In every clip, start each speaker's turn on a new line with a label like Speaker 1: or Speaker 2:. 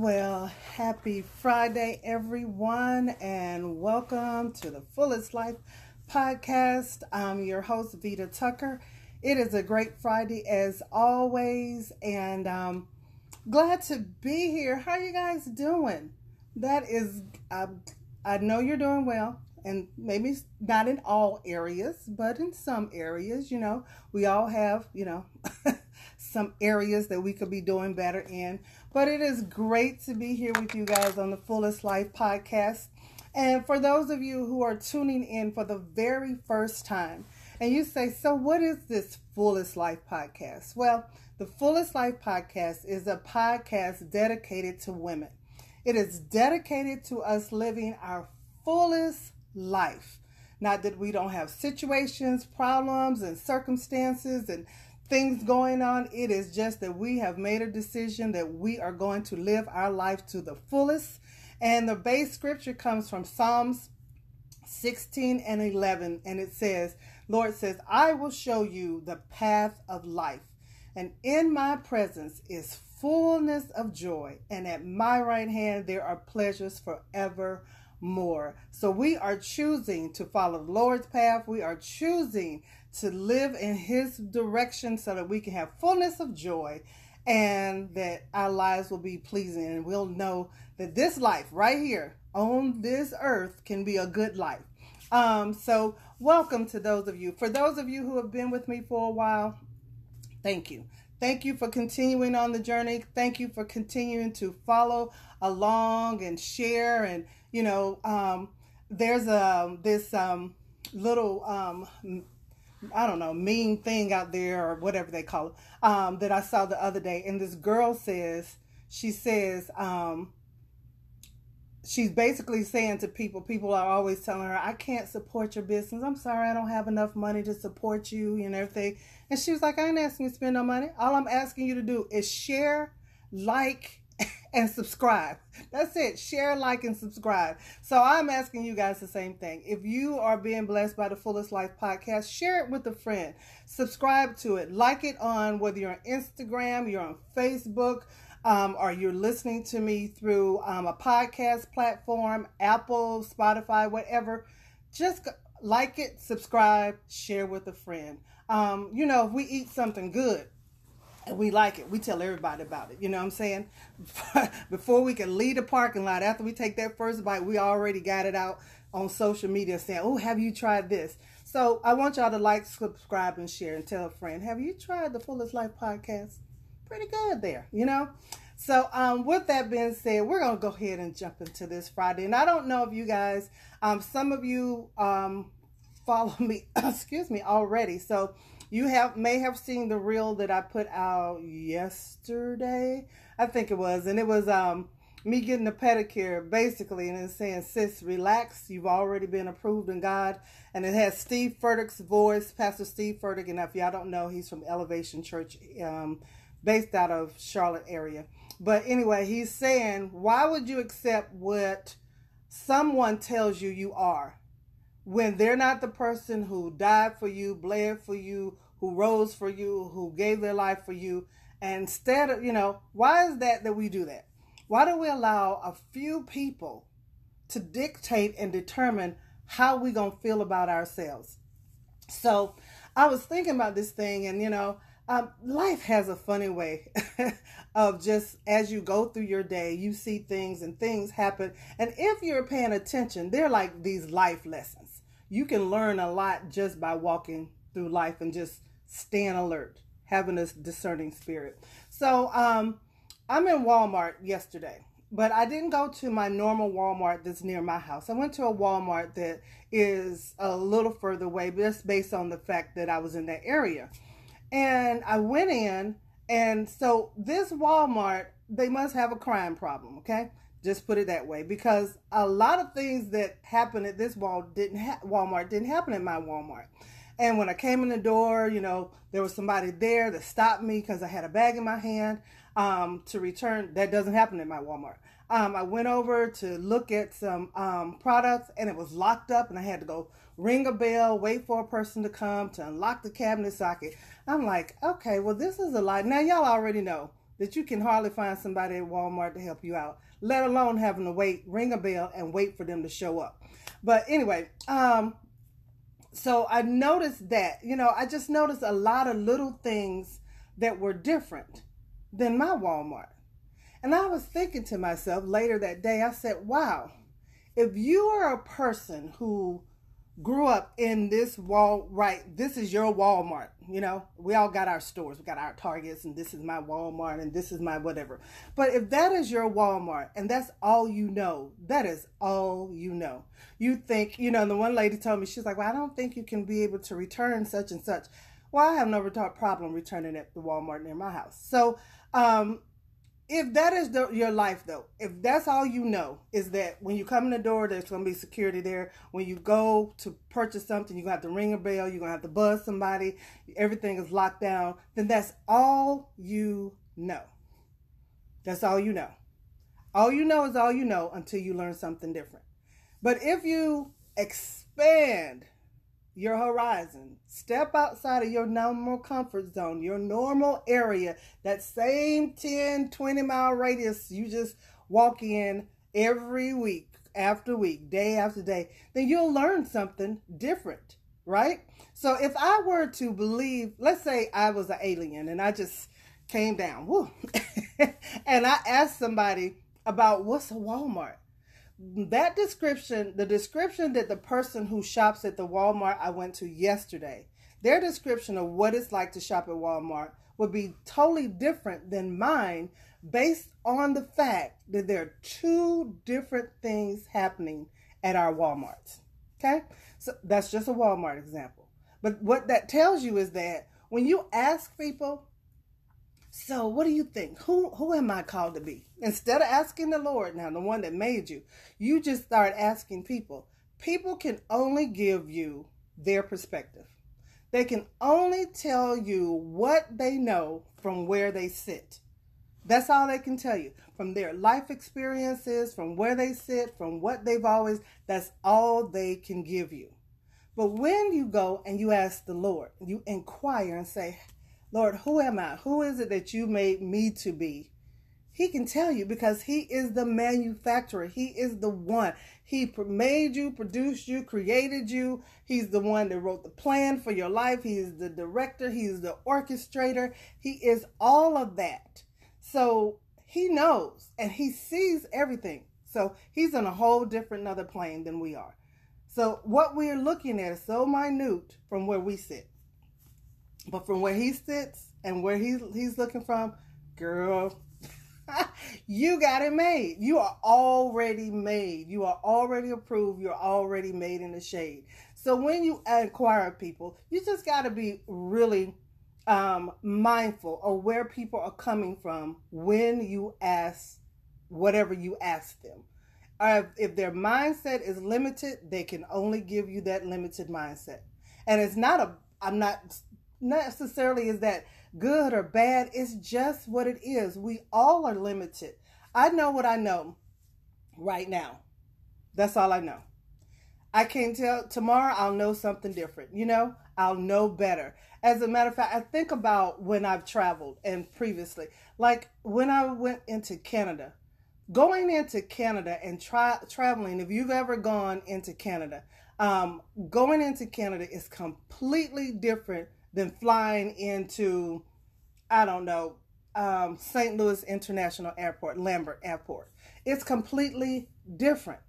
Speaker 1: Well, happy Friday, everyone, and welcome to the Fullest Life podcast. I'm your host, Vita Tucker. It is a great Friday as always, and um, glad to be here. How are you guys doing? That is, uh, I know you're doing well, and maybe not in all areas, but in some areas, you know, we all have, you know, some areas that we could be doing better in. But it is great to be here with you guys on the Fullest Life podcast. And for those of you who are tuning in for the very first time, and you say, So, what is this Fullest Life podcast? Well, the Fullest Life podcast is a podcast dedicated to women. It is dedicated to us living our fullest life. Not that we don't have situations, problems, and circumstances and things going on. It is just that we have made a decision that we are going to live our life to the fullest. And the base scripture comes from Psalms 16 and 11. And it says, Lord says, I will show you the path of life. And in my presence is fullness of joy. And at my right hand there are pleasures forevermore. So we are choosing to follow the Lord's path. We are choosing to live in His direction so that we can have fullness of joy and that our lives will be pleasing. And we'll know that this life right here on this earth can be a good life. Um, so, welcome to those of you. For those of you who have been with me for a while, thank you. Thank you for continuing on the journey. Thank you for continuing to follow along and share. And, you know, um, there's a, this um, little um, I don't know, mean thing out there or whatever they call it, um, that I saw the other day. And this girl says, she says, um, she's basically saying to people, people are always telling her, I can't support your business. I'm sorry, I don't have enough money to support you and everything. And she was like, I ain't asking you to spend no money. All I'm asking you to do is share, like, and subscribe. That's it. Share, like, and subscribe. So I'm asking you guys the same thing. If you are being blessed by the Fullest Life podcast, share it with a friend. Subscribe to it. Like it on whether you're on Instagram, you're on Facebook, um, or you're listening to me through um, a podcast platform, Apple, Spotify, whatever. Just like it, subscribe, share with a friend. Um, you know, if we eat something good, and we like it. We tell everybody about it. You know what I'm saying? Before we can leave the parking lot, after we take that first bite, we already got it out on social media saying, Oh, have you tried this? So I want y'all to like, subscribe, and share and tell a friend. Have you tried the Fullest Life podcast? Pretty good there, you know? So, um, with that being said, we're gonna go ahead and jump into this Friday. And I don't know if you guys, um, some of you um, follow me, excuse me, already. So you have may have seen the reel that I put out yesterday. I think it was, and it was um me getting a pedicure basically, and it's saying, "Sis, relax. You've already been approved in God." And it has Steve Furtick's voice, Pastor Steve Furtick. And if y'all don't know, he's from Elevation Church, um, based out of Charlotte area. But anyway, he's saying, "Why would you accept what someone tells you you are?" when they're not the person who died for you, bled for you, who rose for you, who gave their life for you. And instead of, you know, why is that that we do that? Why do we allow a few people to dictate and determine how we're going to feel about ourselves? So I was thinking about this thing, and, you know, um, life has a funny way of just as you go through your day, you see things and things happen. And if you're paying attention, they're like these life lessons you can learn a lot just by walking through life and just staying alert, having a discerning spirit. So, um, I'm in Walmart yesterday, but I didn't go to my normal Walmart that's near my house. I went to a Walmart that is a little further away, just based on the fact that I was in that area. And I went in, and so this Walmart, they must have a crime problem, okay? Just put it that way, because a lot of things that happened at this wall didn't ha- Walmart didn't happen at my Walmart. And when I came in the door, you know, there was somebody there that stopped me because I had a bag in my hand um, to return. That doesn't happen at my Walmart. Um, I went over to look at some um, products and it was locked up, and I had to go ring a bell, wait for a person to come to unlock the cabinet socket. I'm like, okay, well, this is a lot. Now, y'all already know that you can hardly find somebody at Walmart to help you out, let alone having to wait, ring a bell, and wait for them to show up. But anyway, um, so I noticed that, you know, I just noticed a lot of little things that were different than my Walmart. And I was thinking to myself later that day, I said, wow, if you are a person who grew up in this wall right this is your walmart you know? We all got our stores we got our targets and this is my walmart and this is my whatever. But if that is your walmart and that's all you know that is all you know. You think you know and the one lady told me she's like well i don't think you can be able to return such and such. Well i have no problem returning at the walmart near my house. So um if that is the, your life though if that's all you know is that when you come in the door there's going to be security there. When you go to purchase something you're going to have to ring a bell you're going to have to buzz somebody everything is locked down then that's all you know. That's all you know. All you know is all you know until you learn something different. But if you expand your horizon. Step outside of your normal comfort zone, your normal area, that same 10, 20 mile radius you just walk in every week after week, day after day, then you'll learn something different, right? So if I were to believe, let's say I was an alien and I just came down, whoo, and I asked somebody about what's a Walmart that description, the description that the person who shops at the Walmart I went to yesterday, their description of what it's like to shop at Walmart would be totally different than mine based on the fact that there are two different things happening at our Walmarts. Okay? So that's just a Walmart example. But what that tells you is that when you ask people so, what do you think? Who who am I called to be? Instead of asking the Lord, now the one that made you, you just start asking people. People can only give you their perspective. They can only tell you what they know from where they sit. That's all they can tell you. From their life experiences, from where they sit, from what they've always, that's all they can give you. But when you go and you ask the Lord, you inquire and say, Lord, who am I? Who is it that you made me to be? He can tell you because he is the manufacturer. He is the one. He made you, produced you, created you. He's the one that wrote the plan for your life. He is the director. He is the orchestrator. He is all of that. So he knows and he sees everything. So he's on a whole different another plane than we are. So what we are looking at is so minute from where we sit. But from where he sits and where he's he's looking from, girl, you got it made. You are already made. You are already approved. You're already made in the shade. So when you inquire people, you just got to be really um, mindful of where people are coming from when you ask whatever you ask them. Uh, if their mindset is limited, they can only give you that limited mindset. And it's not a, I'm not necessarily is that good or bad. It's just what it is. We all are limited. I know what I know right now. That's all I know. I can't tell tomorrow I'll know something different. You know, I'll know better. As a matter of fact, I think about when I've traveled and previously, like when I went into Canada, going into Canada and try traveling. If you've ever gone into Canada, um, going into Canada is completely different than flying into, I don't know, um, St. Louis International Airport, Lambert Airport. It's completely different.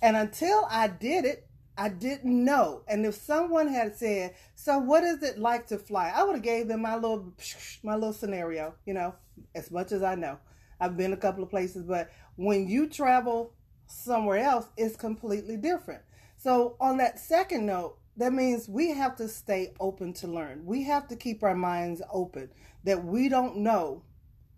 Speaker 1: And until I did it, I didn't know. And if someone had said, "So what is it like to fly?" I would have gave them my little my little scenario, you know, as much as I know. I've been a couple of places, but when you travel somewhere else, it's completely different. So on that second note, that means we have to stay open to learn. We have to keep our minds open that we don't know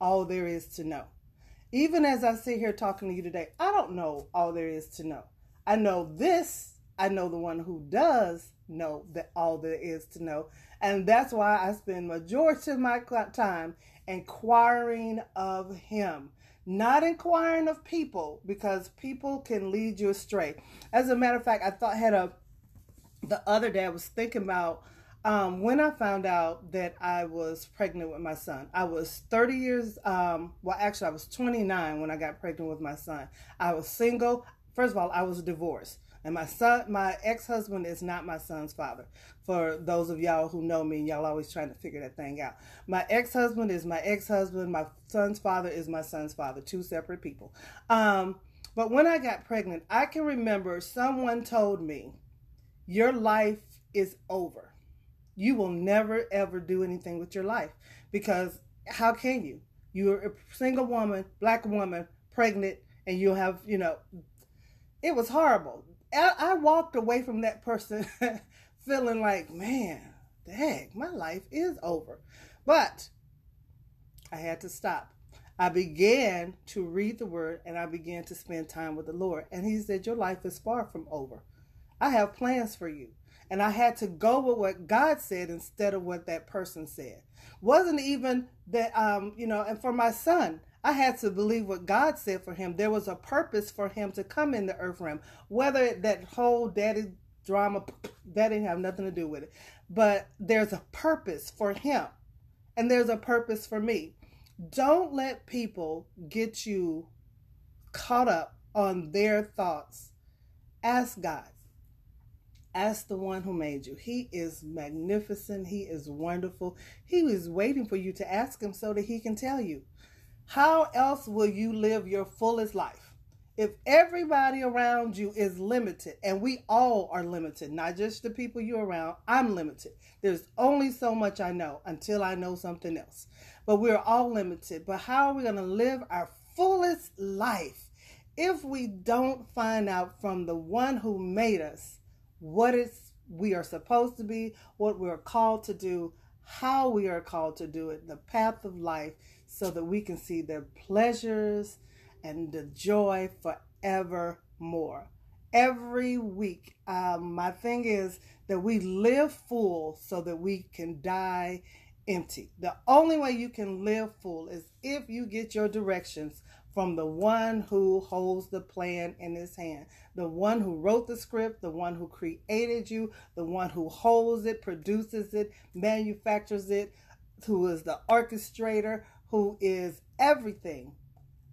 Speaker 1: all there is to know. Even as I sit here talking to you today, I don't know all there is to know. I know this, I know the one who does know that all there is to know. And that's why I spend majority of my time inquiring of him not inquiring of people because people can lead you astray. As a matter of fact, I thought had a the other day I was thinking about Um, when I found out that I was pregnant with my son, I was 30 years, um, well, actually, I was 29 when I got pregnant with my son. I was single. First of all, I was divorced. And my son, my ex-husband is not my son's father. For those of y'all who know me, y'all always trying to figure that thing out. My ex-husband is my ex-husband. My son's father is my son's father. Two separate people. Um, but when I got pregnant, I can remember someone told me, "Your life is over. You will never ever do anything with your life because how can you? You're a single woman, black woman, pregnant, and you have, you know, it was horrible. I, walked away from that person feeling like, man, dang, my life is over. But I had to stop. I began to read the word and I began to spend time with the Lord. And He said, Your life is far from over. I have plans for you. And I had to go with what God said instead of what that person said. Wasn't even that, um, you know, and for my son, I had to believe what God said for him. There was a purpose for him to come in the earth realm. Whether that whole daddy drama, that didn't have nothing to do with it. But there's a purpose for him. And there's a purpose for me. Don't let people get you caught up on their thoughts. Ask God. Ask the one who made you. He is magnificent. He is wonderful. He is waiting for you to ask him so that he can tell you. How else will you live your fullest life? If everybody around you is limited, and we all are limited, not just the people you're around, I'm limited. There's only so much I know until I know something else. But we're all limited. But how are we going to live our fullest life if we don't find out from the one who made us what it's we are supposed to be, what we're called to do, how we are called to do it, the path of life, so that we can see the pleasures and the joy forevermore. Every week, um, my thing is that we live full so that we can die empty. The only way you can live full is if you get your directions from the one who holds the plan in his hand, the one who wrote the script, the one who created you, the one who holds it, produces it, manufactures it, who is the orchestrator, who is everything.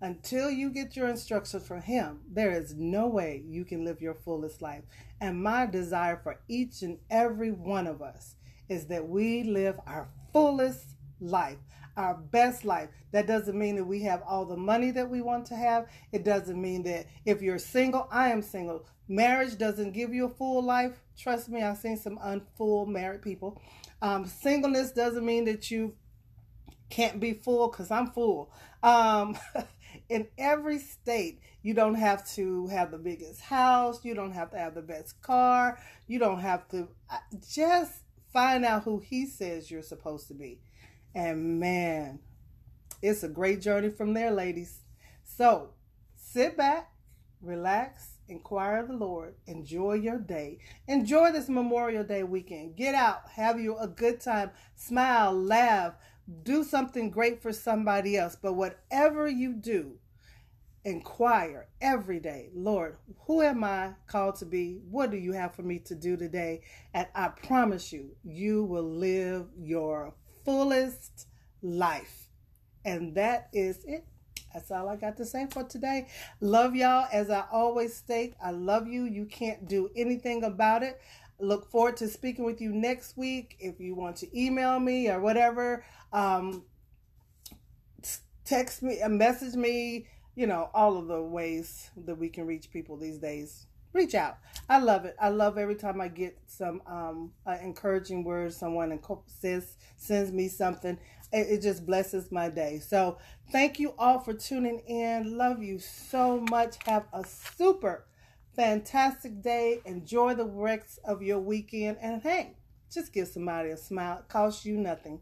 Speaker 1: Until you get your instructions from him, there is no way you can live your fullest life. And my desire for each and every one of us is that we live our fullest life our best life. That doesn't mean that we have all the money that we want to have. It doesn't mean that if you're single, I am single. Marriage doesn't give you a full life. Trust me, I've seen some unfull married people. Um, singleness doesn't mean that you can't be full because I'm full. Um, in every state, you don't have to have the biggest house. You don't have to have the best car. You don't have to just find out who he says you're supposed to be. And man, it's a great journey from there, ladies. So sit back, relax, inquire of the Lord, enjoy your day. Enjoy this Memorial Day weekend. Get out, have you a good time, smile, laugh, do something great for somebody else. But whatever you do, inquire every day, Lord, who am I called to be? What do you have for me to do today? And I promise you, you will live your fullest life. And that is it. That's all I got to say for today. Love y'all. As I always state, I love you. You can't do anything about it. Look forward to speaking with you next week. If you want to email me or whatever, um, text me, uh, message me, you know, all of the ways that we can reach people these days reach out. I love it. I love every time I get some um, uh, encouraging words. Someone says sends me something. It, it, just blesses my day. So thank you all for tuning in. Love you so much. Have a super fantastic day. Enjoy the rest of your weekend. And hey, just give somebody a smile. It costs you nothing.